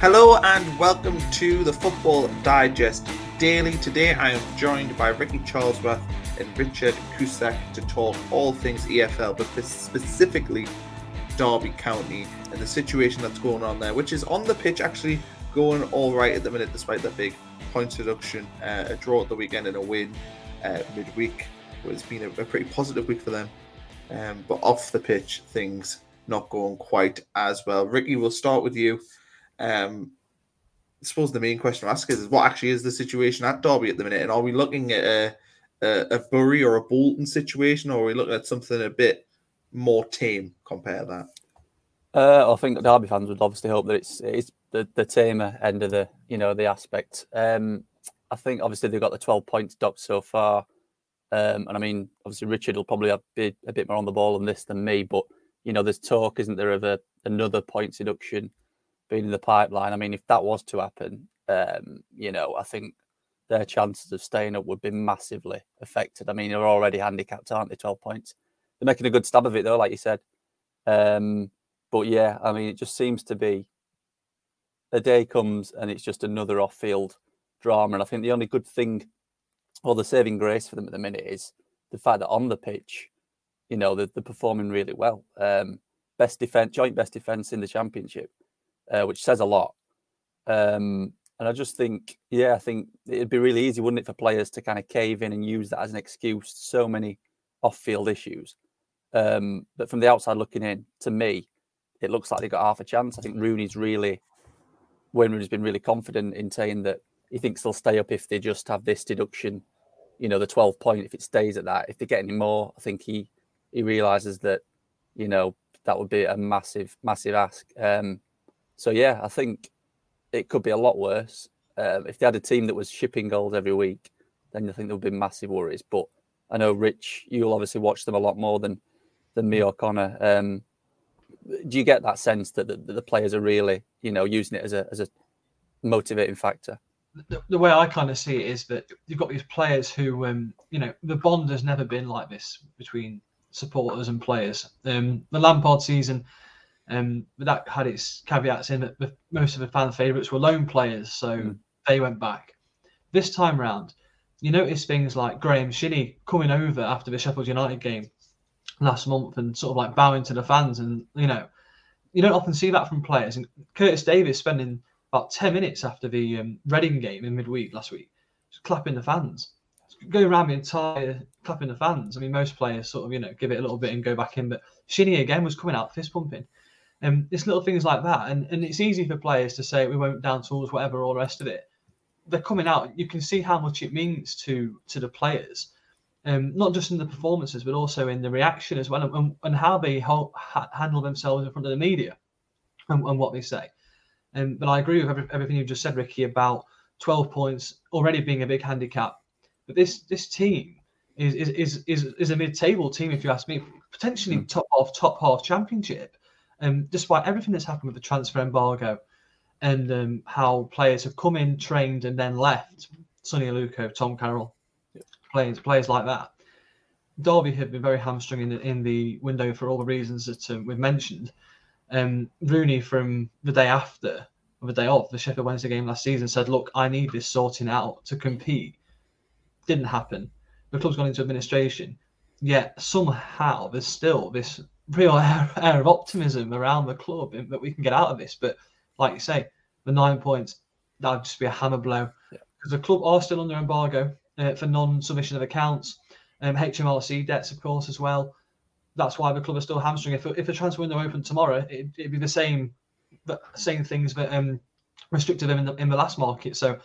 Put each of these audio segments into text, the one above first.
Hello and welcome to the Football Digest Daily. Today I am joined by Ricky Charlesworth and Richard Cusack to talk all things EFL, but specifically Derby County and the situation that's going on there, which is on the pitch actually going all right at the minute, despite that big points deduction, uh, a draw at the weekend and a win uh, midweek. It's been a, a, pretty positive week for them, um, but off the pitch, things not going quite as well. Ricky, we'll start with you. Um, I suppose the main question to ask is, is what actually is the situation at Derby at the minute, and are we looking at a, a, a Bury or a Bolton situation, or are we looking at something a bit more tame compared to that? Uh, I think Derby fans would obviously hope that it's it's the, the tamer end of the you know the aspect. Um, I think obviously they've got the twelve points docked so far, um, and I mean obviously Richard will probably be a bit more on the ball on this than me, but you know there's talk, isn't there, of a, another points deduction being in the pipeline. I mean, if that was to happen, um, you know, I think their chances of staying up would be massively affected. I mean, they're already handicapped, aren't they? 12 points. They're making a good stab of it, though, like you said. Um, but yeah, I mean, it just seems to be a day comes and it's just another off field drama. And I think the only good thing or the saving grace for them at the minute is the fact that on the pitch, you know, they're, they're performing really well. Um, best defense, joint best defense in the championship uh, which says a lot. Um, and I just think, yeah, I think it'd be really easy, wouldn't it, for players to kind of cave in and use that as an excuse. So many off-field issues. Um, but from the outside looking in, to me, it looks like they got half a chance. I think Rooney's really, Wayne Rooney's been really confident in saying that he thinks they'll stay up if they just have this deduction, you know, the 12 point, if it stays at that. If they get any more, I think he he realizes that, you know, that would be a massive, massive ask. Um, so yeah, I think it could be a lot worse. Um, if they had a team that was shipping goals every week, then I think there would be massive worries. But I know Rich, you'll obviously watch them a lot more than than me or Connor. Um, do you get that sense that the, that the, players are really, you know, using it as a as a motivating factor? The, the way I kind of see it is that you've got these players who, um, you know, the bond has never been like this between supporters and players. Um, the Lampard season, um, but that had its caveats in that the, most of the fan favourites were loan players, so mm. they went back. This time round, you notice things like Graeme Shinnie coming over after the Sheffield United game last month and sort of like bowing to the fans, and you know, you don't often see that from players. And Curtis Davies spending about ten minutes after the um, Reading game in midweek last week, just clapping the fans, go around the entire clapping the fans. I mean, most players sort of you know give it a little bit and go back in, but Shinnie again was coming out fist pumping. Um, it's little things like that, and, and it's easy for players to say we won't down tools, whatever, all the rest of it. They're coming out. You can see how much it means to to the players, um, not just in the performances, but also in the reaction as well, and, and how they handle themselves in front of the media and, and what they say. Um, but I agree with every, everything you've just said, Ricky, about 12 points already being a big handicap. But this this team is is is is, is a mid-table team, if you ask me, potentially mm. top half top half championship um, despite everything that's happened with the transfer embargo and um, how players have come in, trained, and then left. Sonny Aluko, Tom Carroll, players players like that. Derby have been very hamstrung in the, in the window for all the reasons that um, we've mentioned. Um, Rooney, from the day after, or the day of the Sheffield Wednesday game last season, said, "Look, I need this sorting out to compete." Didn't happen. The club's gone into administration. Yet somehow there's still this real air, air of optimism around the club that we can get out of this. But like you say, the nine points that would just be a hammer blow because yeah. the club are still under embargo uh, for non-submission of accounts, um, HMRC debts, of course, as well. That's why the club are still hamstring. If if the transfer window opened tomorrow, it, would be the same, the same things that um, restricted them in the in the last market. So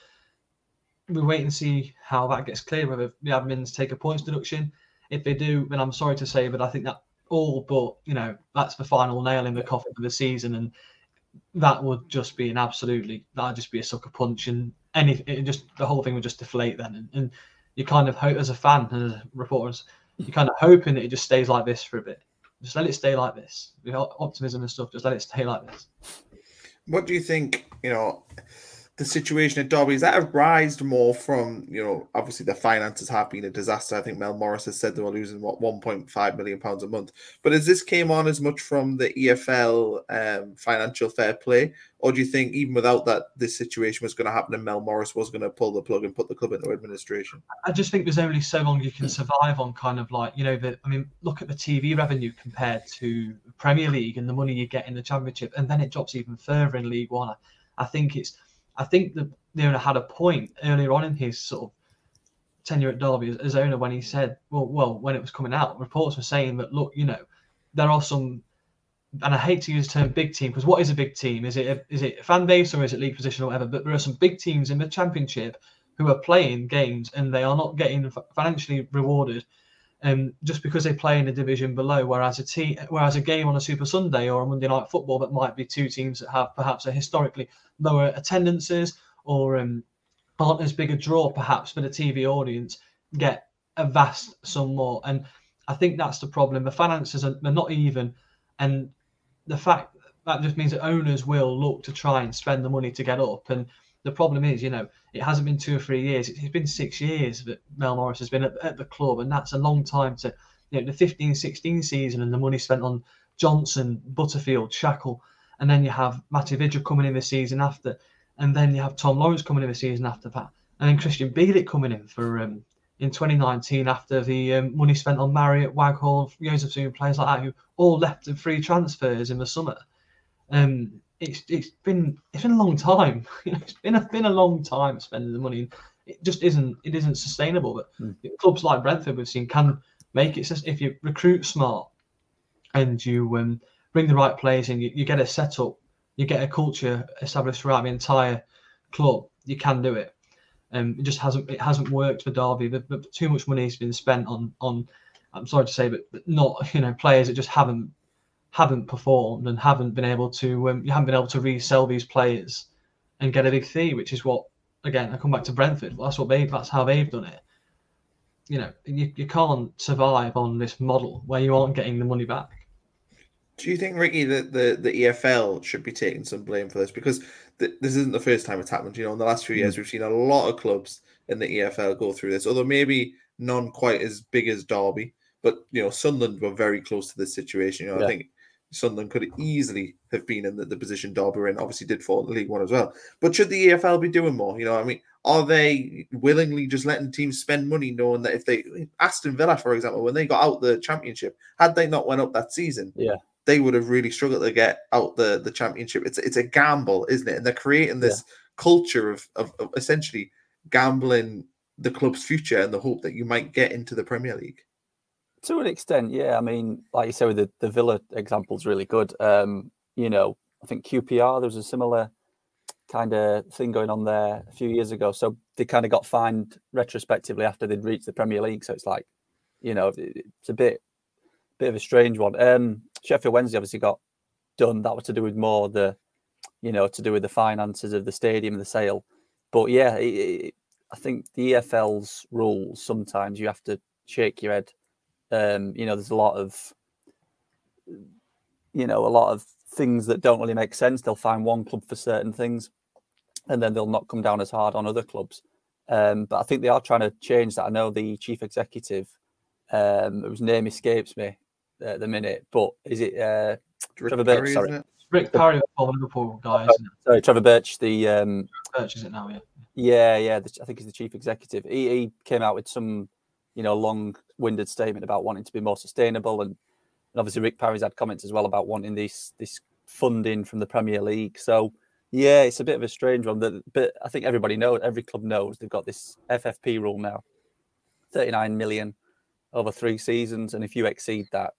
we wait and see how that gets clear. Whether the admins take a points deduction. If they do, then I'm sorry to say, but I think that all but you know that's the final nail in the coffin for the season, and that would just be an absolutely that'd just be a sucker punch, and any it just the whole thing would just deflate then, and, and you kind of hope as a fan and as reporters, you're kind of hoping that it just stays like this for a bit. Just let it stay like this. With optimism and stuff, just let it stay like this. What do you think? You know, the situation at Derby, is that arised more from, you know, obviously the finances have been a disaster. I think Mel Morris has said they were losing what 1.5 million pounds a month. But as this came on as much from the EFL um, financial fair play, or do you think even without that, this situation was going to happen and Mel Morris was going to pull the plug and put the club into administration? I just think there's only so long you can survive on kind of like, you know, the I mean, look at the TV revenue compared to Premier League and the money you get in the Championship, and then it drops even further in League One. I think it's I think the, the owner had a point earlier on in his sort of tenure at Derby as, as, owner when he said, well, well, when it was coming out, reports were saying that look, you know, there are some, and I hate to use the term big team because what is a big team? Is it a, is it a fan base or is it league position or whatever? But there are some big teams in the championship who are playing games and they are not getting financially rewarded um, just because they play in a division below. Whereas a team, whereas a game on a Super Sunday or a Monday Night Football that might be two teams that have perhaps a historically lower attendances or um, aren't as big a draw, perhaps, for the TV audience, get a vast sum more. And I think that's the problem. The finances are, are not even, and the fact that just means that owners will look to try and spend the money to get up and the problem is, you know, it hasn't been two or three years. It's been six years that Mel Morris has been at, at the club, and that's a long time to, you know, the 15 16 season and the money spent on Johnson, Butterfield, Shackell. and then you have Matty Vydra coming in the season after, and then you have Tom Lawrence coming in the season after that, and then Krystian Bielik coming in for um, in 2019 after the um, money spent on Marriott, Waghorn, Jozef players like that who all left in free transfers in the summer. Um, it's it's been it's been a long time. it's been a been a long time spending the money. It just isn't it isn't sustainable. But mm. clubs like Brentford we've seen can make it. If you recruit smart and you um, bring the right players in, you, you get a setup, you get a culture established throughout the entire club. You can do it. Um, it just hasn't it hasn't worked for Derby. But, but too much money has been spent on on. I'm sorry to say, but, but not you know players that just haven't haven't performed and haven't been able to um, you haven't been able to resell these players and get a big fee, which is what again I come back to Brentford. That's what they that's how they've done it. You know, you, you can't survive on this model where you aren't getting the money back. Do you think, Ricky, that the, the EFL should be taking some blame for this? Because th- this isn't the first time it's happened. You know, in the last few years, mm. we've seen a lot of clubs in the EFL go through this, although maybe none quite as big as Derby. But you know, Sunderland were very close to this situation. You know, yeah. I think Sunderland could easily have been in the, the position Derby were in. Obviously, did fall in the League One as well. But should the EFL be doing more? You know, I mean, are they willingly just letting teams spend money, knowing that if they Aston Villa, for example, when they got out the Championship, had they not went up that season, yeah, they would have really struggled to get out the the Championship. It's it's a gamble, isn't it? And they're creating this yeah. culture of, of of essentially gambling the club's future and the hope that you might get into the Premier League. To an extent, yeah. I mean, like you said, with the, the Villa example is really good. Um, you know, I think QPR, there was a similar kind of thing going on there a few years ago. So they kind of got fined retrospectively after they'd reached the Premier League. So it's like, you know, it's a bit bit of a strange one. Um, Sheffield Wednesday obviously got done. That was to do with more the, you know, to do with the finances of the stadium and the sale. But yeah, it, it, I think the EFL's rules sometimes you have to shake your head um, you know, there's a lot of, you know, a lot of things that don't really make sense. They'll find one club for certain things, and then they'll not come down as hard on other clubs. Um, but I think they are trying to change that. I know the chief executive, um, whose name escapes me at the minute, but is it uh, Trevor Birch? Sorry, Rick Parry, former Liverpool guy. Oh, sorry, Trevor Birch. The um, Birch is it now? Yeah. Yeah, yeah. The, I think he's the chief executive. He, he came out with some you know, long-winded statement about wanting to be more sustainable, and, and obviously Rick Parry's had comments as well about wanting this this funding from the Premier League. So yeah, it's a bit of a strange one. That, but I think everybody knows, every club knows they've got this FFP rule now, 39 million over three seasons, and if you exceed that,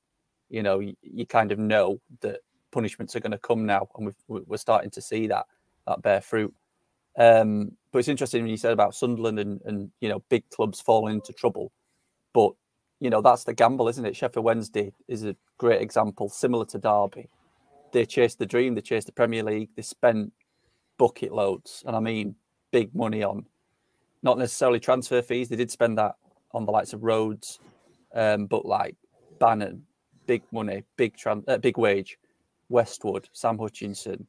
you know, you, you kind of know that punishments are going to come now, and we are starting to see that that bear fruit. Um, but it's interesting when you said about Sunderland and, and you know big clubs falling into trouble. But you know, that's the gamble, isn't it? Sheffield Wednesday is a great example, similar to Derby. They chased the dream, they chased the Premier League, they spent bucket loads, and I mean big money on not necessarily transfer fees. They did spend that on the likes of Rhodes, um, but like Bannan, big money, big tran- uh, big wage, Westwood, Sam Hutchinson,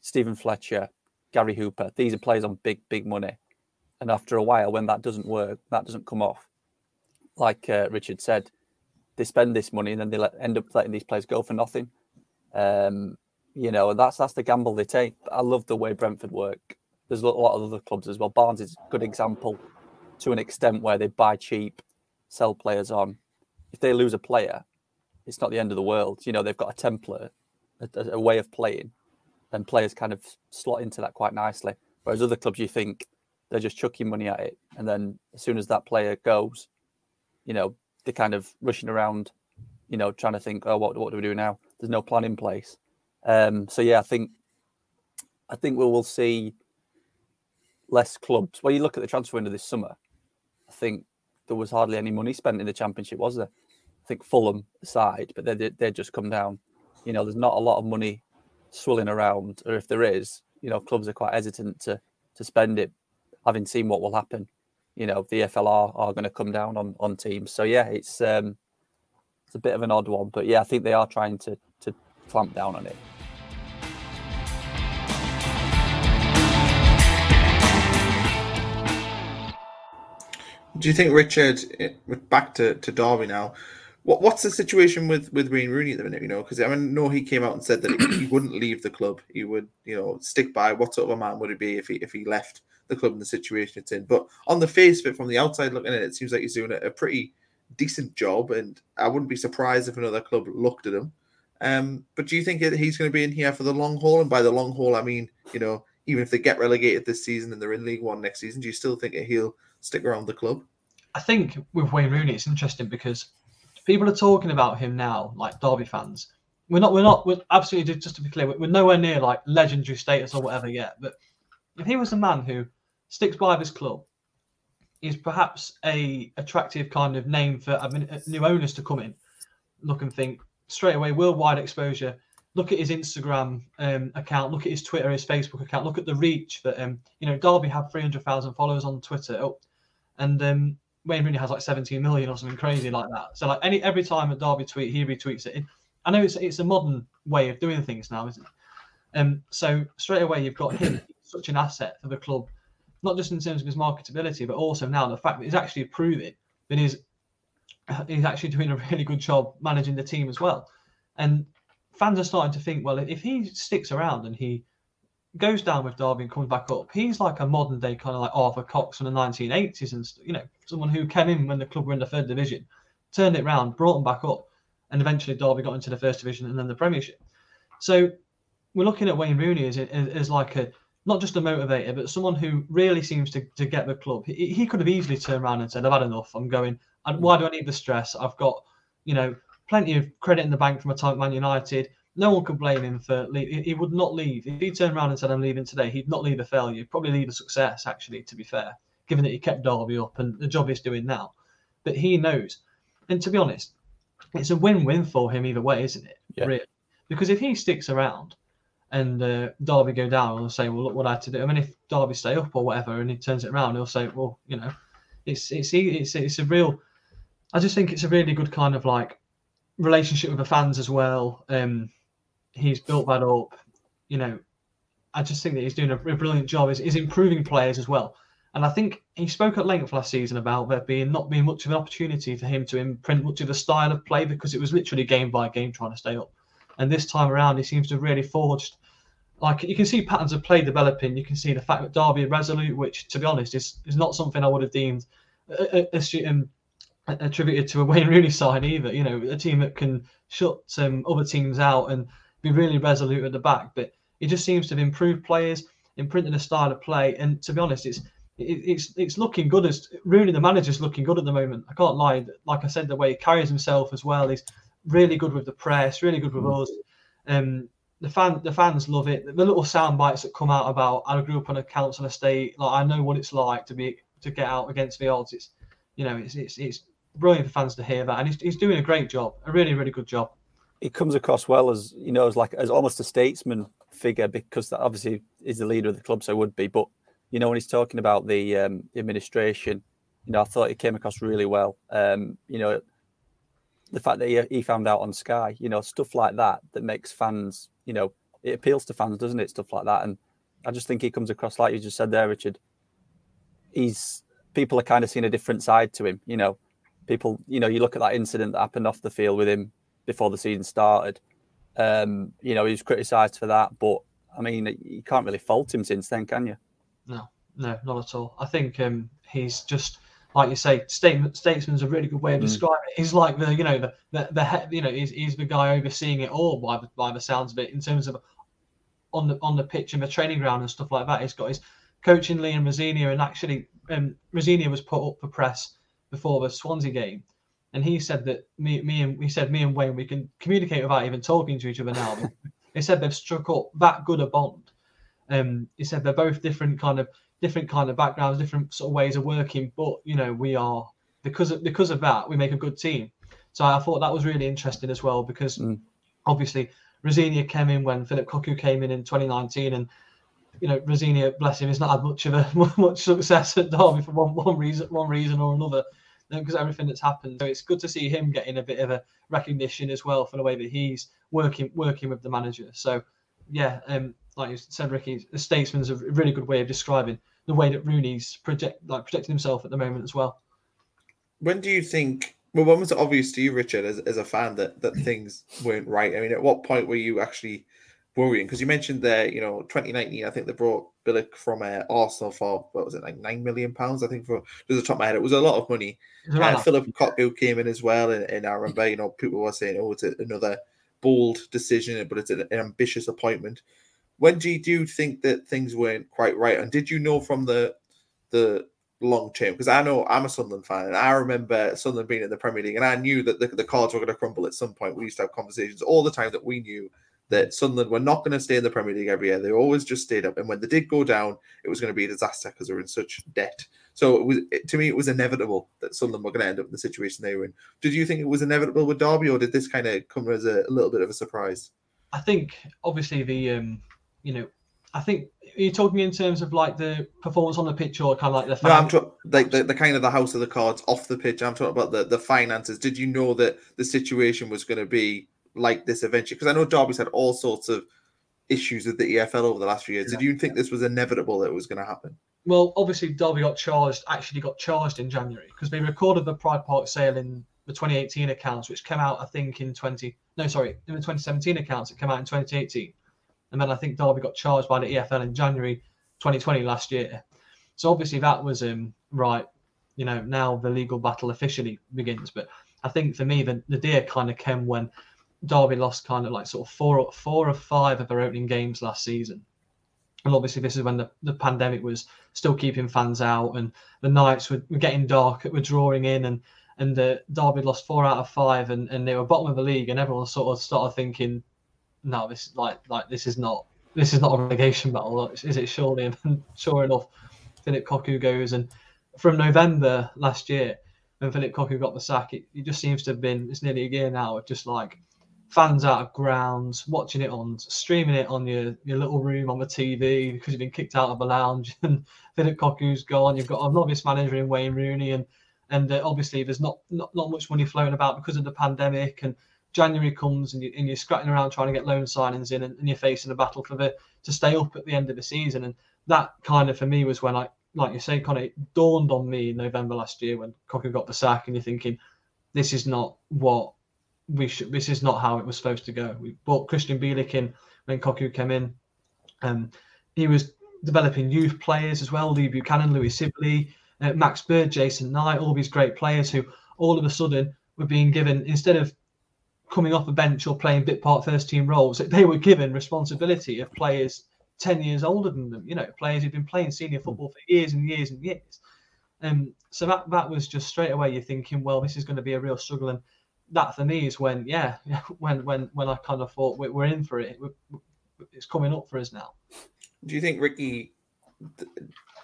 Steven Fletcher, Gary Hooper. These are players on big, big money. And after a while, when that doesn't work, that doesn't come off, like uh, Richard said, they spend this money and then they let, end up letting these players go for nothing. Um, you know, that's that's the gamble they take. I love the way Brentford work. There's a lot of other clubs as well. Barnes is a good example to an extent where they buy cheap, sell players on. If they lose a player, it's not the end of the world. You know, they've got a template, a, a way of playing, and players kind of slot into that quite nicely. Whereas other clubs, you think they're just chucking money at it, and then as soon as that player goes, you know, they're kind of rushing around, you know, trying to think, oh, what what do we do now? There's no plan in place. Um, so yeah, I think I think we will see less clubs. Well, you look at the transfer window this summer. I think there was hardly any money spent in the championship, was there? I think Fulham aside, but they they just come down. You know, there's not a lot of money swirling around, or if there is, you know, clubs are quite hesitant to to spend it having seen what will happen. You know, the FLR are going to come down on on teams. So yeah, it's um, it's a bit of an odd one, but yeah, I think they are trying to to clamp down on it. Do you think Richard? Eh, back to to Derby now. What what's the situation with with Wayne Rooney at the minute? You know, because I mean, know he came out and said that he, wouldn't leave the club. He would, you know, stick by. What sort of a man would he be if he if he left the club and the situation it's in? But on the face of it, from the outside looking at it, it seems like he's doing a, pretty decent job, and I wouldn't be surprised if another club looked at him. Um, but do you think he's going to be in here for the long haul? And by the long haul, I mean, you know, even if they get relegated this season and they're in League One next season, do you still think he'll stick around the club? I think with Wayne Rooney, it's interesting because people are talking about him now, like Derby fans. We're not, we're not, we're absolutely just to be clear, we're nowhere near like legendary status or whatever yet. But if he was a man who sticks by this club, is perhaps a attractive kind of name for I mean, new owners to come in, look and think straight away worldwide exposure. Look at his Instagram um, account. Look at his Twitter, his Facebook account. Look at the reach that um, you know. Derby have three hundred thousand followers on Twitter, oh, and um, Wayne Rooney has like 17 million or something crazy like that. So like any every time a Derby tweet, he retweets it. I know it's it's a modern way of doing things now, isn't it? Um, so straight away you've got him, such an asset for the club, not just in terms of his marketability, but also now the fact that he's actually proving that he's he's actually doing a really good job managing the team as well. And fans are starting to think, well, if he sticks around and he goes down with Derby and comes back up. He's like a modern day kind of like Arthur Cox from the 1980s, and you know, someone who came in when the club were in the third division, turned it round, brought them back up, and eventually Derby got into the first division and then the Premiership. So we're looking at Wayne Rooney as, as like a not just a motivator, but someone who really seems to, to get the club. He, he could have easily turned around and said, "I've had enough. I'm going. And hmm. why do I need the stress? I've got, you know, plenty of credit in the bank from a time at Man United no one could blame him for leaving. He would not leave. If he turned around and said, I'm leaving today, he'd not leave a failure. He'd probably leave a success, actually, to be fair, given that he kept Derby up and the job he's doing now. But he knows. And to be honest, it's a win win for him either way, isn't it? Yeah. Really? Because if he sticks around and uh, Derby go down, he'll say, Well, look what I had to do. I mean, if Derby stay up or whatever and he turns it around, he'll say, Well, you know, it's, it's, it's, it's a real, I just think it's a really good kind of like relationship with the fans as well. Um, he's built that up. You know, I just think that he's doing a, brilliant job. He's, he's, improving players as well. And I think he spoke at length last season about there being not being much of an opportunity for him to imprint much of a style of play because it was literally game by game trying to stay up. And this time around, he seems to have really forged. Like you can see patterns of play developing. You can see the fact that Derby are resolute, which, to be honest, is, is not something I would have deemed a, a, a, attributed to a Wayne Rooney side either. You know, a team that can shut um, other teams out and be really resolute at the back. But he just seems to have improved players, imprinted a style of play, and to be honest, it's it's it's looking good. As Rooney, the manager's looking good at the moment. I can't lie. Like I said, the way he carries himself as well, he's really good with the press, really good with mm. us. Um, the fan, the fans love it. The little sound bites that come out about I grew up on a council estate. Like I know what it's like to be to get out against the odds. It's you know, it's it's it's brilliant for fans to hear that, and he's, he's doing a great job, a really really good job. He comes across well as you know as like as almost a statesman figure because that obviously is the leader of the club, so would be. But you know when he's talking about the um, administration, you know I thought he came across really well. Um, you know the fact that he, he found out on Sky, you know stuff like that that makes fans, you know, it appeals to fans, doesn't it? Stuff like that, and I just think he comes across like you just said there, Richard. He's people are kind of seeing a different side to him. You know, people, you know, you look at that incident that happened off the field with him before the season started. Um, you know, he was criticised for that, but I mean, you can't really fault him since then, can you? No, no, not at all. I think um, he's just like you say, statement statesman's a really good way of mm. describing it. He's like the, you know, the the, the you know, he's, he's the guy overseeing it all by the, by the sounds of it in terms of on the on the pitch and the training ground and stuff like that. He's got his coaching Liam Rosenior, and actually, um, Rosenior was put up for press before the Swansea game, and he said that me, me and we said me and Wayne we can communicate without even talking to each other now. he said they've struck up that good a bond. Um, he said they're both different kind of different kind of backgrounds, different sort of ways of working, but you know we are because of because of that we make a good team. So I thought that was really interesting as well because mm. obviously Rosenior came in when Phillip Cocu came in in 2019, and you know Rosenior, bless him, has not had much of a much success at Derby for one one reason one reason or another because everything that's happened. So it's good to see him getting a bit of a recognition as well for the way that he's working working with the manager. So yeah, um, like you said, Ricky, the statesman's a really good way of describing the way that Rooney's project like projecting himself at the moment as well. When do you think well, when was it obvious to you, Richard, as, as a fan, that that things weren't right? I mean, at what point were you actually worrying? Because you mentioned there, you know, 2019, I think they brought Bielik from uh, Arsenal for what was it, like nine million pounds? I think for just the top of my head, it was a lot of money. Uh, Phillip Cocu came in as well, and, and I remember, you know, people were saying, "Oh, it's another bold decision, but it's an ambitious appointment." When do you, do think that things weren't quite right? And did you know from the the long term because I know I'm a Sunderland fan and I remember Sunderland being in the Premier League and I knew that the, the cards were going to crumble at some point. We used to have conversations all the time that we knew that Sunderland were not going to stay in the Premier League every year. They always just stayed up, and when they did go down, it was going to be a disaster because they were in such debt. So it was it, to me, it was inevitable that Sunderland were going to end up in the situation they were in. Did you think it was inevitable with Derby, or did this kind of come as a, a little bit of a surprise? I think obviously the um, you know I think you're talking in terms of like the performance on the pitch or kind of like the. No, I'm talking like the, the kind of the house of the cards off the pitch. I'm talking about the the finances. Did you know that the situation was going to be like this eventually? Because I know Derby's had all sorts of issues with the EFL over the last few years. Yeah. Did you think this was inevitable that it was going to happen? Well, obviously Derby got charged. Actually, got charged in January because they recorded the Pride Park sale in the 2018 accounts, which came out I think in 20. No, sorry, in the 2017 accounts. It came out in 2018 and then I think Derby got charged by the EFL in January 2020 last year. So obviously that was um, right. You know, now the legal battle officially begins. But I think for me, the, the deer kind of came when Derby lost kind of like sort of four, four or five of their opening games last season. And obviously, this is when the, the pandemic was still keeping fans out, and the nights were, were getting dark, were drawing in, and and the Derby lost four out of five, and, and they were bottom of the league, and everyone sort of started thinking no, this like like this is not this is not a relegation battle, is it? Surely, and sure enough, Phillip Cocu goes, and from November last year, when Phillip Cocu got the sack, it, it just seems to have been it's nearly a year now of just like fans out of grounds, watching it on streaming it on your, your little room on the TV because you've been kicked out of the lounge and Phillip Cocu's gone. You've got a novice manager in Wayne Rooney and and uh, obviously there's not, not not much money flowing about because of the pandemic and January comes and, you, and you're scratching around trying to get loan signings in, and, and, you're facing a battle for the to stay up at the end of the season. And that kind of for me was when I, like you say, kind of dawned on me in November last year when Cocu got the sack, and you're thinking, this is not what we should. This is not how it was supposed to go. We bought Krystian Bielik in when Cocu came in. Um, he was developing youth players as well, Lee Buchanan, Louie Sibley, uh, Max Bird, Jason Knight, all these great players who all of a sudden were being given instead of coming off a bench or playing bit part first team roles. They were given responsibility of players 10 years older than them, you know, players who've been playing senior football for years and years and years. Um, so that, that was just straight away you're thinking, well, this is going to be a real struggle. And that for me is when, yeah, when when when I kind of thought we're in for it. It's coming up for us now. Do you think Ricky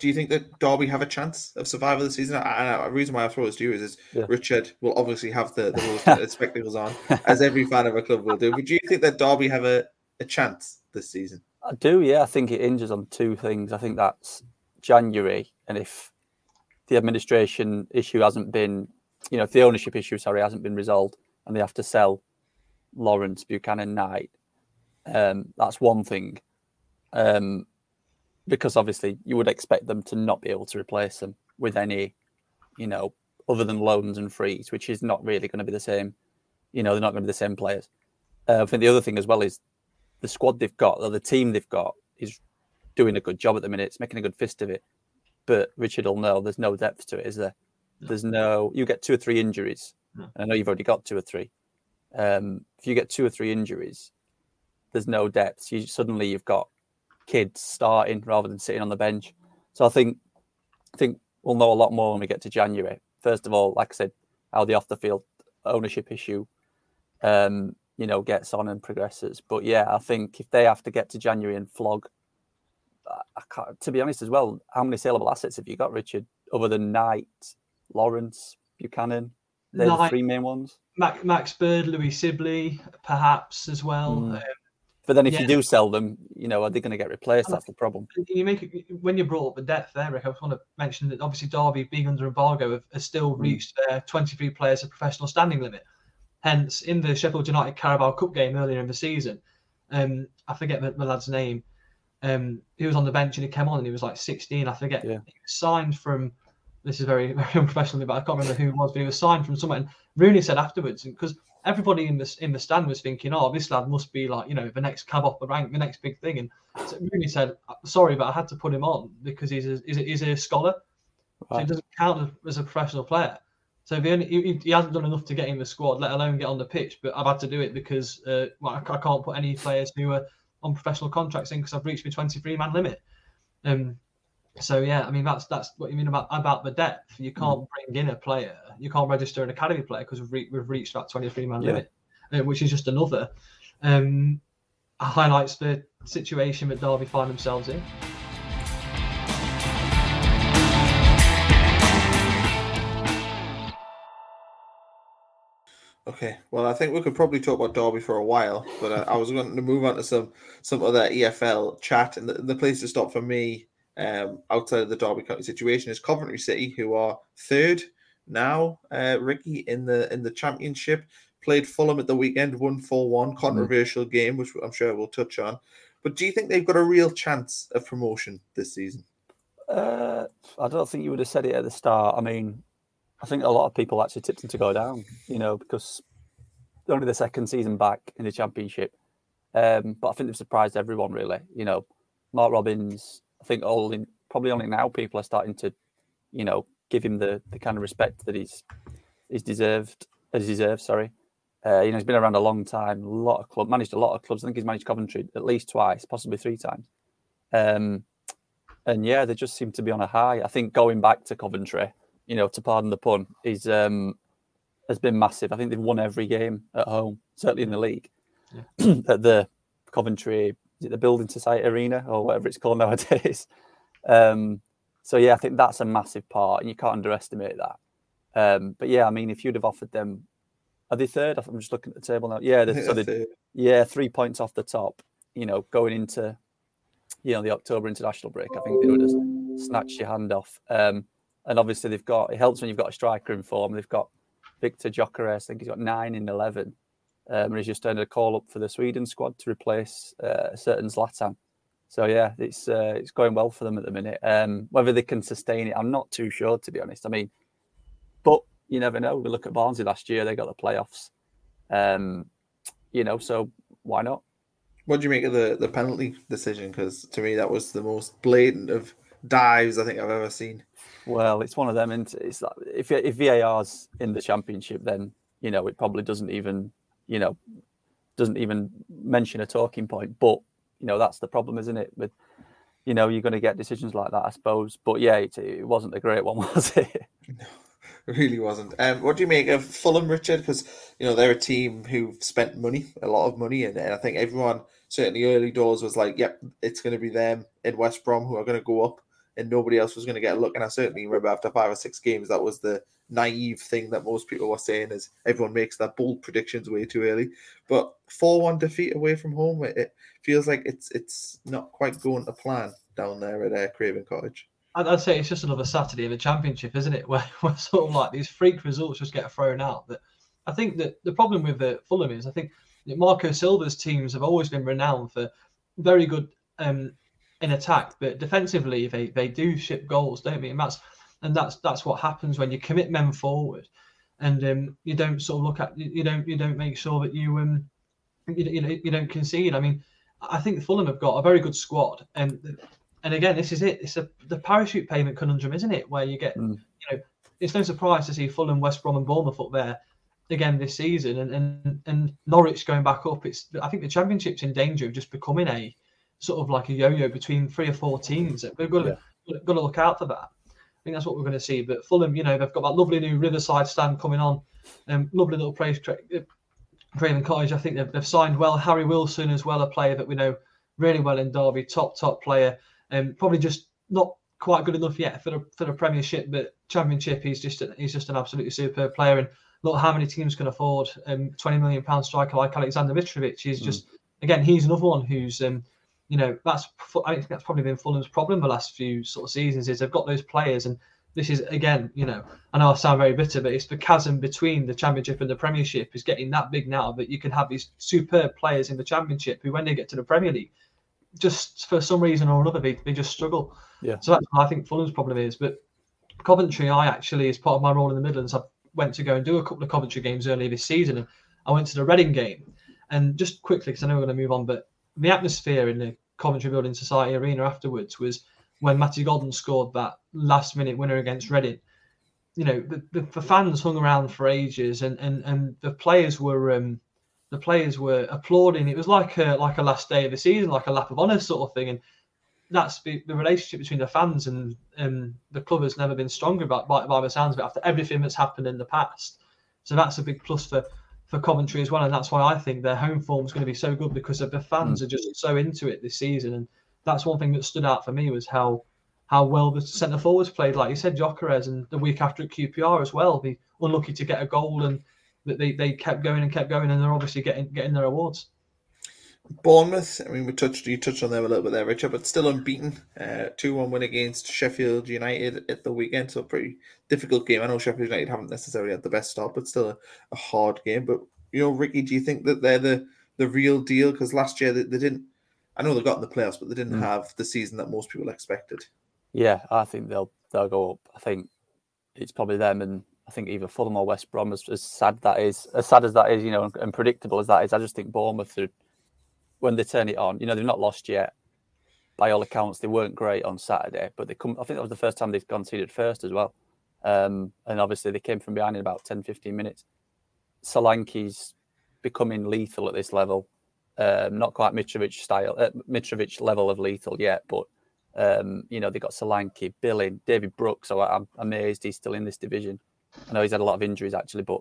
do you think that Derby have a chance of survival this season? And the reason why I throw this to you is, is yeah. Richard will obviously have the, the spectacles on, as every fan of a club will do. But do you think that Derby have a, a chance this season? I do, yeah. I think it hinges on two things. I think that's January, and if the administration issue hasn't been, you know, if the ownership issue, sorry, hasn't been resolved, and they have to sell Lawrence, Buchanan, Knight, um, that's one thing. Um, because obviously you would expect them to not be able to replace them with any, you know, other than loans and frees, which is not really going to be the same. You know, they're not going to be the same players. Uh, I think the other thing as well is the squad they've got, or the team they've got, is doing a good job at the minute. It's making a good fist of it. But Richard will know there's no depth to it, is there? No. There's no. You get two or three injuries. No. I know you've already got two or three. Um, if you get two or three injuries, there's no depth. You suddenly you've got kids starting rather than sitting on the bench. So I think I think we'll know a lot more when we get to January. First of all, like I said, how the off the field ownership issue, um, you know, gets on and progresses. But yeah, I think if they have to get to January and flog, to be honest as well, how many saleable assets have you got, Richard, other than Knight, Lawrence, Buchanan? They're Knight, the three main ones. Max Bird, Louie Sibley, perhaps as well. Mm. Um, but then if yeah. you do sell them, you know, are they going to get replaced? That's the problem. You make it, when you brought up the depth there, Rick. I just want to mention that obviously Derby, being under embargo, have, have still mm. reached their 23 players of professional standing limit. Hence, in the Sheffield United Carabao Cup game earlier in the season, um, I forget the, the lad's name. Um, he was on the bench and he came on and he was like 16. I forget. Yeah. He was signed from. This is very very unprofessional, but I can't remember who it was. But he was signed from somewhere. And Rooney said afterwards, because everybody in the in the stand was thinking, "Oh, this lad must be like you know the next cab off the rank, the next big thing." And so Rooney said, "Sorry, but I had to put him on because he's a, he's a, he's a scholar, so he doesn't count as a professional player." So only, he, he, hasn't done enough to get in the squad, let alone get on the pitch. But I've had to do it because uh, well, I, I, can't put any players who are on professional contracts in because I've reached my 23 man limit. Um, so yeah, I mean that's that's what you mean about about the depth. You can't mm. bring in a player, you can't register an academy player because we've, re- we've reached that 23 man yeah. limit, uh, which is just another um, highlights the situation that Derby find themselves in. Okay, well, I think we could probably talk about Derby for a while, but uh, I was going to move on to some some other EFL chat, and the, the place to stop for me um, outside of the Derby County situation is Coventry City, who are third now. Uh, Ricky in the in the championship played Fulham at the weekend, one four one, mm-hmm. controversial mm. game, which I'm sure we'll touch on. But do you think they've got a real chance of promotion this season? Uh, I don't think you would have said it at the start. I mean, I think a lot of people actually tipped them to go down, you know, because only the second season back in the championship. Um, but I think they've surprised everyone, really. You know, Mark Robins I think only probably only now people are starting to, you know, give him the the kind of respect that he's he's deserved as deserved. Sorry, uh, you know, he's been around a long time. A lot of club managed a lot of clubs. I think he's managed Coventry at least twice, possibly three times. Um, and yeah, they just seem to be on a high. I think going back to Coventry, you know, to pardon the pun, is um, has been massive. I think they've won every game at home, certainly in the league. Yeah. at the Coventry is it the Building Society Arena or whatever it's called nowadays. Um, so yeah, I think that's a massive part, and you can't underestimate that. Um, but yeah, I mean, if you'd have offered them, are they third? I'm just looking at the table now. Yeah, they're, so they, yeah, three points off the top. You know, going into you know the October international break, I think they would have snatched your hand off. Um, and obviously, they've got it helps when you've got a striker in form. They've got Viktor Gyökeres. I think he's got nine in eleven um, and he's just turned a call up for the Sweden squad to replace uh, a certain Zlatan. So yeah, it's uh, it's going well for them at the minute. Um, whether they can sustain it, I'm not too sure to be honest. I mean, but you never know. We look at Barnsley last year; they got the playoffs. Um, you know, so why not? What do you make of the the penalty decision? Because to me, that was the most blatant of dives I think I've ever seen. Well, it's one of them, and it's like if if VAR's in the championship, then you know it probably doesn't even you know, doesn't even mention a talking point. But you know, that's the problem, isn't it? With you know, you're going to get decisions like that, I suppose. But yeah, it, it wasn't a great one, was it? No, it really wasn't. Um, what do you make of Fulham, Richard? Because you know they're a team who've spent money, a lot of money, and, and I think everyone certainly early doors was like, "Yep, it's going to be them in West Brom who are going to go up." And nobody else was going to get a look. And I certainly remember after five or six games, that was the naive thing that most people were saying is everyone makes that bold predictions way too early. But 4 1 defeat away from home, it feels like it's it's not quite going to plan down there at uh, Craven Cottage. I'd say it's just another Saturday in the championship, isn't it? Where, where sort of like these freak results just get thrown out. That I think that the problem with the Fulham is I think Marco Silva's teams have always been renowned for very good um, in attack, but defensively they, they do ship goals, don't they? And that's and that's that's what happens when you commit men forward, and um, you don't sort of look at you don't you don't make sure that you um you, you you don't concede. I mean, I think Fulham have got a very good squad, and and again this is it. It's a the parachute payment conundrum, isn't it? Where you get mm. you know it's no surprise to see Fulham, West Brom, and Bournemouth up there again this season, and and and Norwich going back up. It's I think the Championship's in danger of just becoming a sort of like a yo-yo between three or four teams. We've got to, yeah. got to look out for that. I think that's what we're going to see. But Fulham, you know, they've got that lovely new Riverside stand coming on. Um, lovely little place, Craven Cottage. I think they've, they've signed well. Harry Wilson as well, a player that we know really well in Derby, top top player. Um, probably just not quite good enough yet for the for the Premiership, but Championship he's just he's just an absolutely superb player. And look how many teams can afford um 20 million pound striker like Alexander Mitrovic. He's mm. just again he's another one who's um you know that's I think that's probably been Fulham's problem the last few sort of seasons is they've got those players and this is again you know I know I sound very bitter but it's the chasm between the Championship and the Premiership is getting that big now that you can have these superb players in the Championship who when they get to the Premier League just for some reason or another they, they just struggle. Yeah. So that's what I think Fulham's problem is. But Coventry, I actually, as part of my role in the Midlands, I went to go and do a couple of Coventry games earlier this season, and I went to the Reading game. And just quickly, because I know we're going to move on, but the atmosphere in the Coventry Building Society Arena afterwards was when Matty Godden scored that last minute winner against Reading. You know, the, the, the, fans hung around for ages, and and, and the players were um, the players were applauding. It was like a like a last day of the season, like a lap of honour sort of thing. And that's the, the relationship between the fans and and the club has never been stronger by, by, by the sounds of it after everything that's happened in the past. So that's a big plus for for Coventry as well, and that's why I think their home form is going to be so good because of the fans mm. are just so into it this season, and that's one thing that stood out for me was how how well the centre forwards played. Like you said, Gyökeres, and the week after at QPR as well, be unlucky to get a goal, and that they, they kept going and kept going, and they're obviously getting getting their awards. Bournemouth, I mean, we touched you touched on them a little bit there, Richard, but still unbeaten. Uh, two one win against Sheffield United at the weekend, so a pretty difficult game. I know Sheffield United haven't necessarily had the best start, but still a, a hard game. But you know, Ricky, do you think that they're the the real deal? Because last year they, they, didn't. I know they got in the playoffs, but they didn't mm. have the season that most people expected. Yeah, I think they'll they'll go up. I think it's probably them and I think either Fulham or West Brom. As, as sad that is, as sad as that is, you know, and predictable as that is, I just think Bournemouth are when they turn it on, you know, they've not lost yet. By all accounts, they weren't great on Saturday, but they come. I think that was the first time they've conceded first as well. Um, and obviously, they came from behind in about 10, 15 minutes. Solanke's becoming lethal at this level. Um, not quite Mitrovic style, uh, Mitrovic level of lethal yet, but um, you know they got Solanke, Billing, David Brooks. So I'm amazed he's still in this division. I know he's had a lot of injuries actually, but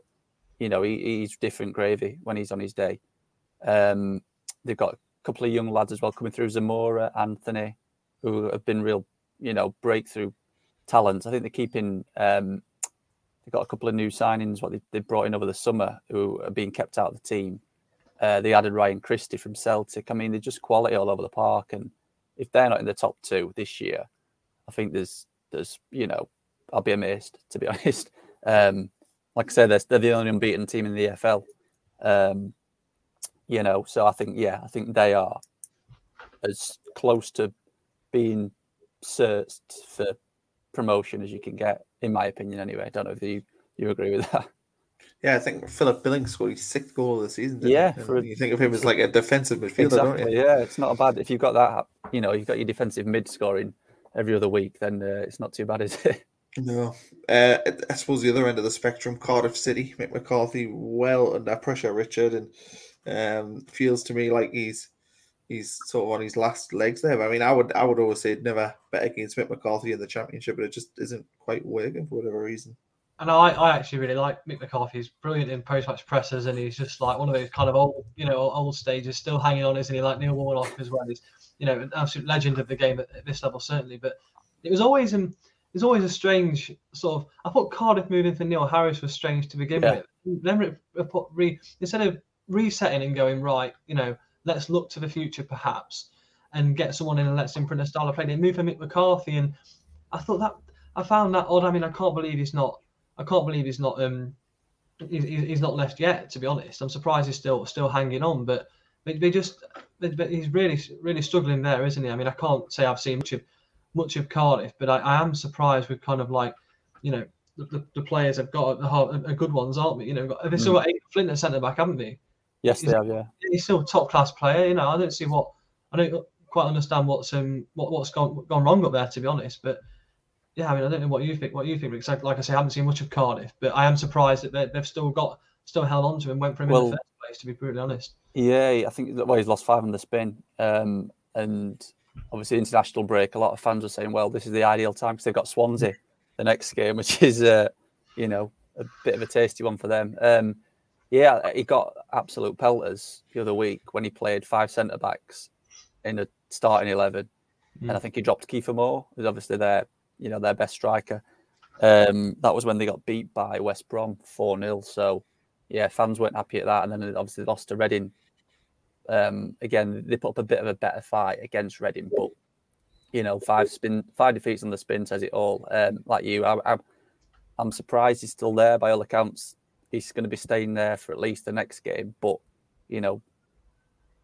you know he, he's different gravy when he's on his day. Um, they've got a couple of young lads as well coming through, Zemura, Anthony, who have been real, you know, breakthrough talents. I think they're keeping. Um, they've got a couple of new signings. What they, they brought in over the summer, who are being kept out of the team. Uh, they added Ryan Christie from Celtic. I mean, they're just quality all over the park. And if they're not in the top two this year, I think there's there's you know I'll be amazed to be honest. Um, like I said, they're, they're the only unbeaten team in the EFL. Um, you know. So I think, yeah, I think they are as close to being searched for promotion as you can get, in my opinion. Anyway, I don't know if you you agree with that. Yeah, I think Philip Billing scored his sixth goal of the season. yeah, for, you think of him as like a defensive midfielder, exactly, Yeah, it's not bad if you've got that. You know, you've got your defensive mid scoring every other week, then uh, it's not too bad, is it? No, uh, I suppose the other end of the spectrum, Cardiff City, Mick McCarthy, well under pressure, Richard, and um, feels to me like he's he's sort of on his last legs there. I mean, I would I would always say never bet against Mick McCarthy in the championship, but it just isn't quite working for whatever reason. And I, I actually really like Mick McCarthy. He's brilliant in post-match pressers, and he's just like one of those kind of old, you know, old stages, still hanging on, isn't he? Like Neil Warnock as well. He's, you know, an absolute legend of the game at, at this level, certainly. But it was always um, it was always a strange sort of. I thought Cardiff moving for Neil Harris was strange to begin Yeah. with. Then it, it re, instead of resetting and going right, you know, let's look to the future perhaps and get someone in and let's imprint a style of play. They move for Mick McCarthy, and I thought that I found that odd. I mean, I can't believe he's not. I can't believe he's not. Um, he's, he's not left yet. To be honest, I'm surprised he's still still hanging on. But they, they just, they, but he's really really struggling there, isn't he? I mean, I can't say I've seen much of much of Cardiff, but I, I am surprised with kind of like, you know, the, the, the players have got are good ones, aren't they? You know, got, they've still got Aden Flint at centre back, haven't they? Yes, they have. Yeah. He's still a top class player. You know, I don't see what I don't quite understand what's um what, what's gone gone wrong up there, to be honest. But yeah, I mean, I don't know what you think. What you think? Because like, like I say, I haven't seen much of Cardiff, but I am surprised that they, they've still got still held on to him, went for him in the first place. To be brutally honest, Yeah, I think that well, he's lost five on the spin, um, and obviously international break. A lot of fans are saying, "Well, this is the ideal time because they've got Swansea the next game, which is, uh, you know, a bit of a tasty one for them." Um, yeah, he got absolute pelters the other week when he played five centre backs in a starting eleven, and I think he dropped Kiefer Moore, who's obviously their, you know, their best striker. Um, that was when they got beat by West Brom four 0 So yeah, fans weren't happy at that, and then they obviously lost to Reading. Um, again, they put up a bit of a better fight against Reading, but you know, five spin, five defeats on the spin says it all. Um, like you, I, I, I'm surprised he's still there. By all accounts, he's going to be staying there for at least the next game. But you know,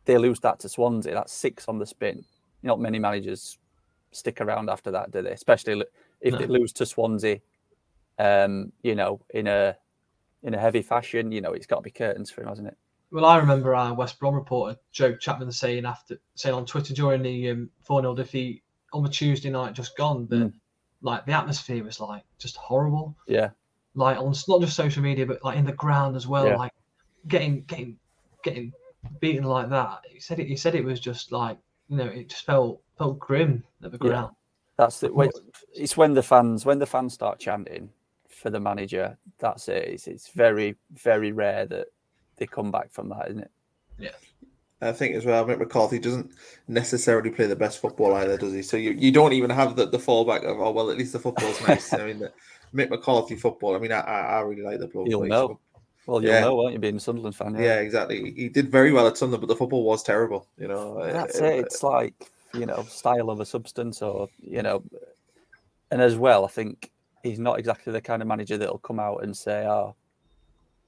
they lose that to Swansea. That's six on the spin. Not many managers stick around after that, do they? Especially if they lose to Swansea. Um, you know, in a in a heavy fashion, you know, it's got to be curtains for him, hasn't it? well, I remember our West Brom reporter Joe Chapman saying after saying on Twitter during the um, four 0 defeat on the Tuesday night just gone that Mm. like the atmosphere was like just horrible. Yeah, like on not just social media but like in the ground as well Yeah. like getting getting getting beaten like that he said it he said it was just like you know it just felt felt grim at the Yeah. ground that's it. When, it's when the fans when the fans start chanting for the manager. That's it. It's, it's very very rare that they come back from that, isn't it? Yeah. I think as well, Mick McCarthy doesn't necessarily play the best football either, does he? So you, you don't even have the, the fallback of, oh, well, at least the football's nice. I mean, the Mick McCarthy football, I mean, I, I really like the bloke. You'll know. Well, you'll Yeah. know, won't you, being a Sunderland fan? Yeah, exactly. He did very well at Sunderland, but the football was terrible. You know, That's Uh, it. It's like you know, style of a substance, or you know, and as well, I think he's not exactly the kind of manager that'll come out and say, "Oh,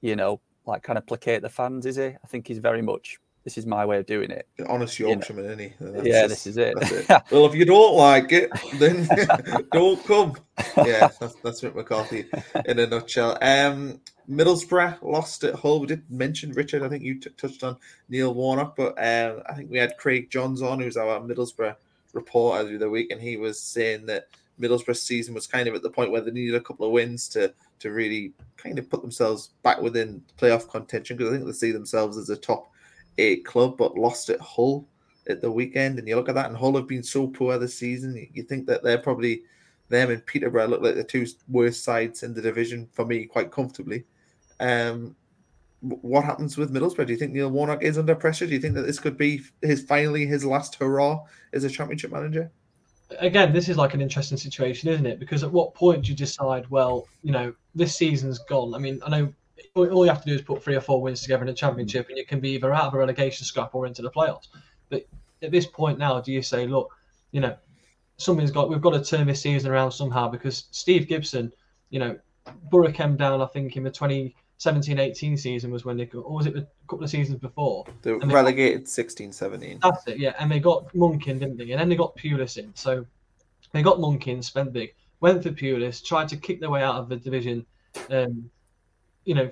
you know, like kind of placate the fans." Is he? I think he's very much. This is my way of doing it. honest you know. Isn't he? That's yeah, just- this is it. it. Well, if you don't like it, then don't come. Yeah, that's, that's Mick McCarthy in a nutshell. Um, Middlesbrough lost at Hull. We did mention Richard. I think you t- touched on Neil Warnock, but um, I think we had Craig Johns on, who's our Middlesbrough reporter through the week, and he was saying that Middlesbrough's season was kind of at the point where they needed a couple of wins to to really kind of put themselves back within playoff contention because I think they see themselves as a top eight club, but lost at Hull at the weekend. And you look at that, and Hull have been so poor this season. You, you think that they're probably them and Peterborough look like the two worst sides in the division for me, quite comfortably. Um, what happens with Middlesbrough? Do you think Neil Warnock is under pressure? Do you think that this could be his finally his last hurrah as a championship manager? again this is like an interesting situation isn't it because at what point do you decide well you know this season's gone i mean i know all you have to do is put three or four wins together in a championship and you can be either out of a relegation scrap or into the playoffs but at this point now do you say look you know something's got we've got to turn this season around somehow because steve gibson you know Borough came down i think in the 2017-18 season was when they got, or was it a couple of seasons before They they- relegated 16 17. that's it, yeah. And they got Monk in, didn't they? And then they got Pulis in. So they got Monk in, spent big, went for Pulis, tried to kick their way out of the division, um, you know,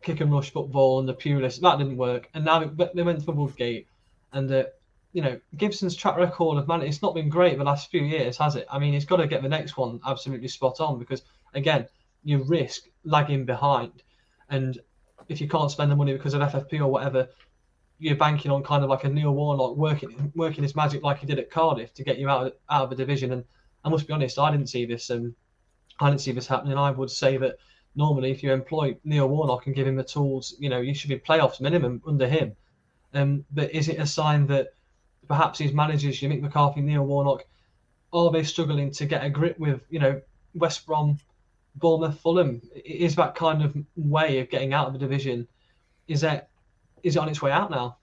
kick and rush football and the Pulis. That didn't work. And now they- went for Woodgate. And, uh, you know, Gibson's track record of man, it's not been great the last few years, has it? I mean, he's got to get the next one absolutely spot on because, again, you risk lagging behind. And if you can't spend the money because of FFP or whatever, you're banking on kind of like a Neil Warnock working working his magic like he did at Cardiff to get you out of, out of the division. And I must be honest, I didn't see this. Um, I didn't see this happening. I would say that normally, if you employ Neil Warnock and give him the tools, you know, you should be playoffs minimum under him. Um, but is it a sign that perhaps his managers, Mick McCarthy, Neil Warnock, are they struggling to get a grip with you know West Brom, Bournemouth, Fulham? Is that kind of way of getting out of the division? Is that is it on its way out now?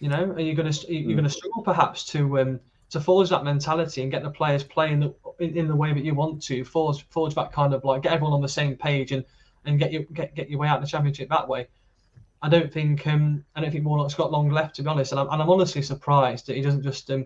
You know, are you going to you're going to struggle perhaps to um, to forge that mentality and get the players playing the, in, in, the way that you want to forge forge that kind of like get everyone on the same page and and get you get get your way out in the championship that way. I don't think um, I don't think Warnock's got long left to be honest, and I'm, and I'm honestly surprised that he doesn't just um,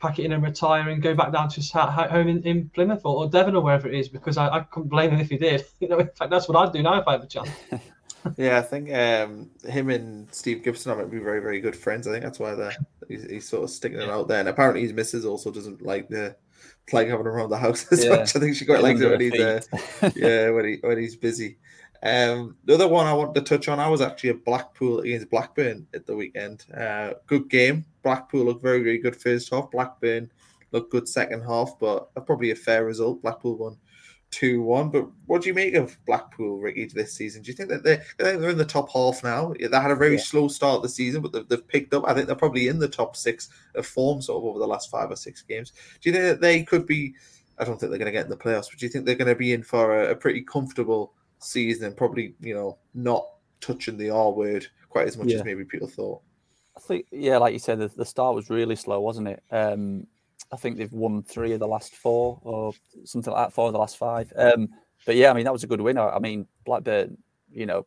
pack it in and retire and go back down to his home in, in Plymouth or, or, Devon or wherever it is because I, I couldn't blame him if he did. You know, in fact, that's what I'd do now if I had a chance. yeah, I think um, him and Steve Gibson are be very, very good friends. I think that's why they're he's, he's sort of sticking it out there. And apparently, his missus also doesn't like the like having him around the house as yeah. much. I think she quite likes it when he's uh, yeah when he when he's busy. Um, the other one I wanted to touch on, I was actually at Blackpool against Blackburn at the weekend. Uh, good game. Blackpool looked very, very good first half. Blackburn looked good second half, but probably a fair result. Blackpool won 2 1. But what do you make of Blackpool, Ricky, this season? Do you think that they're, they're in the top half now? They had a very yeah. slow start of the season, but they've, they've, picked up. I think they're probably in the top six of form sort of over the last five or six games. Do you think that they could be? I don't think they're going to get in the playoffs, but do you think they're going to be in for a, a pretty comfortable season and probably, you know, not touching the R word quite as much yeah. as maybe people thought? I think, yeah, like you said, the, the start was really slow, wasn't it? Um, I think they've won three of the last four or something like that, four of the last five. Um, but yeah, I mean, that was a good win. I mean, Blackburn, you know,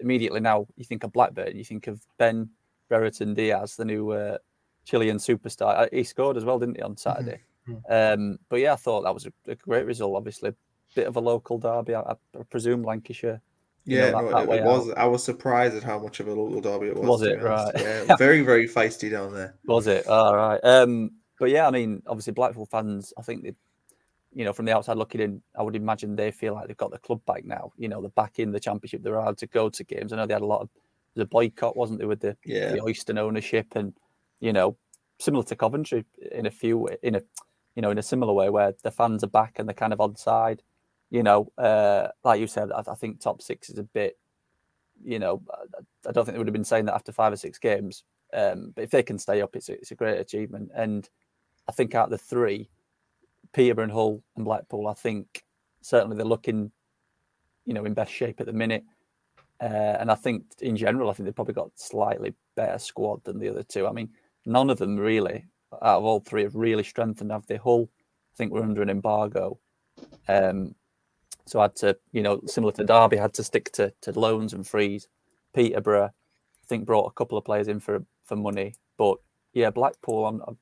immediately now you think of Blackburn, you think of Ben Brereton Diaz, the new uh, Chilean superstar. Uh, he scored as well, didn't he, on Saturday? Mm-hmm. Um, but yeah, I thought that was a, a, great result. Obviously, bit of a local derby. I, I presume Lancashire yeah, know, that, no, that it, was. I was surprised at how much of a local derby it was. Was it right? Yeah, very, very feisty down there. Was it? All right. Um, but yeah, I mean, obviously, Blackpool fans. I think they, you know, from the outside looking in, I would imagine they feel like they've got the club back now. You know, they're back in the championship. They're allowed to go to games. I know they had a lot of the boycott, wasn't there, with the yeah. the Oyston ownership, and you know, similar to Coventry in a few in a you know in a similar way where the fans are back and they're kind of on side. You know, uh, like you said, I, I think top six is a bit you know, I don't think they would have been saying that after five or six games. Um, but if they can stay up, it's a, it's a great achievement. And I think out of the three, Peterborough and Hull and Blackpool, I think certainly they're looking, you know, in best shape at the minute. Uh, and I think in general, I think they've probably got slightly better squad than the other two. I mean, none of them really, out of all three, have really strengthened. Have they? Hull, I think we're under an embargo. Um, so I had to, you know, similar to Derby, I had to stick to, to loans and frees. Peterborough, I think, brought a couple of players in for for money. But yeah, Blackpool, I'm, I'm,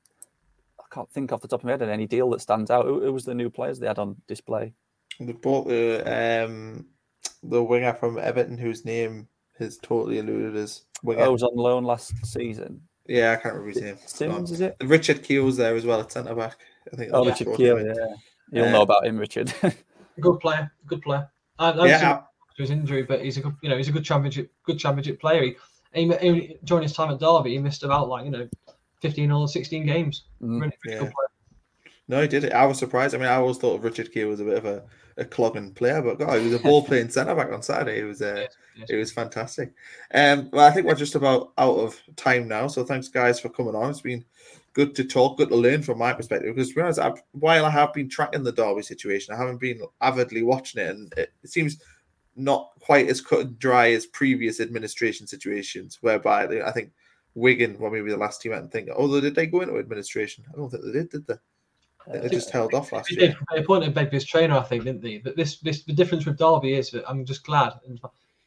I can not think off the top of my head of any deal that stands out. Who, who was the new players they had on display? They bought the um, the winger from Everton, whose name has totally eluded us. Winger. Oh, was on loan last season. Yeah, I can't remember his name. Simmons, is it? Richard Keogh's there as well at centre back. I think. Oh, Richard Keogh, yeah. You'll uh, know about him, Richard. good player, good player. I, I yeah. his injury, but he's a good, you know, he's a good championship, good championship player. He, he, during his time at Derby, he missed about like you know, fifteen or sixteen games. Mm, yeah. No, he did it. I was surprised. I mean, I always thought of Richard Keogh was a bit of a, a clogging player, but God, he was a ball playing centre back on Saturday. It was uh, yes, yes. it was fantastic. Um, well, I think we're just about out of time now. So thanks, guys, for coming on. It's been good to talk, good to learn from my perspective. Because to be honest, I've, while I have been tracking the Derby situation, I haven't been avidly watching it, and it, it seems not quite as cut and dry as previous administration situations, whereby I think Wigan well maybe the last team I didn't think. Although did they go into administration? I don't think they did, did they? they just held off last year. They appointed Begbies Traynor, I think, didn't they? But this, this, the difference with Derby is that I'm just glad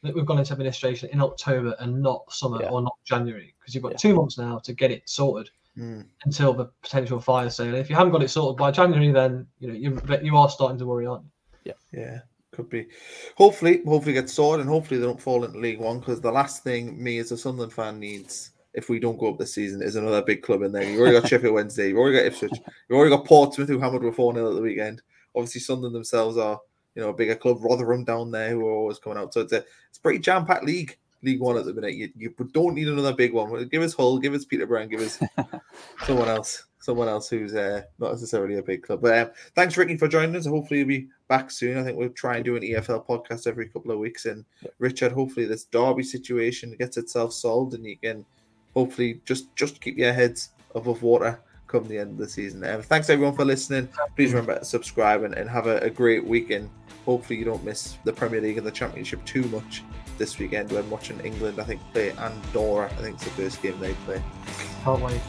that we've gone into administration in October and not summer yeah. or not January because you've got yeah. two months now to get it sorted mm. until the potential fire sale. If you haven't got it sorted by January, then you know you you are starting to worry, aren't you? Yeah, yeah, could be. Hopefully, hopefully get sorted, and hopefully they don't fall into League One because the last thing me as a Sunderland fan needs. If we don't go up this season, is another big club in there. You've already got Sheffield Wednesday, you've already got Ipswich, you've already got Portsmouth, who hammered with 4 0 at the weekend. Obviously, Sunderland themselves are you know, a bigger club, Rotherham down there, who are always coming out. So it's a it's a pretty jam packed league. League One at the minute. You, you don't need another big one. Give us Hull, give us Peterborough, give us someone else, someone else who's uh, not necessarily a big club. But um, thanks, Ricky, for joining us. Hopefully, you'll be back soon. I think we'll try and do an EFL podcast every couple of weeks. And Richard, hopefully, this Derby situation gets itself solved, and you can hopefully just just keep your heads above water come the end of the season. Um, thanks everyone for listening. Please remember to subscribe and, and have a, a great weekend. Hopefully you don't miss the Premier League and the Championship too much this weekend when watching England. I think play Andorra. I think it's the first game they play. Can't wait.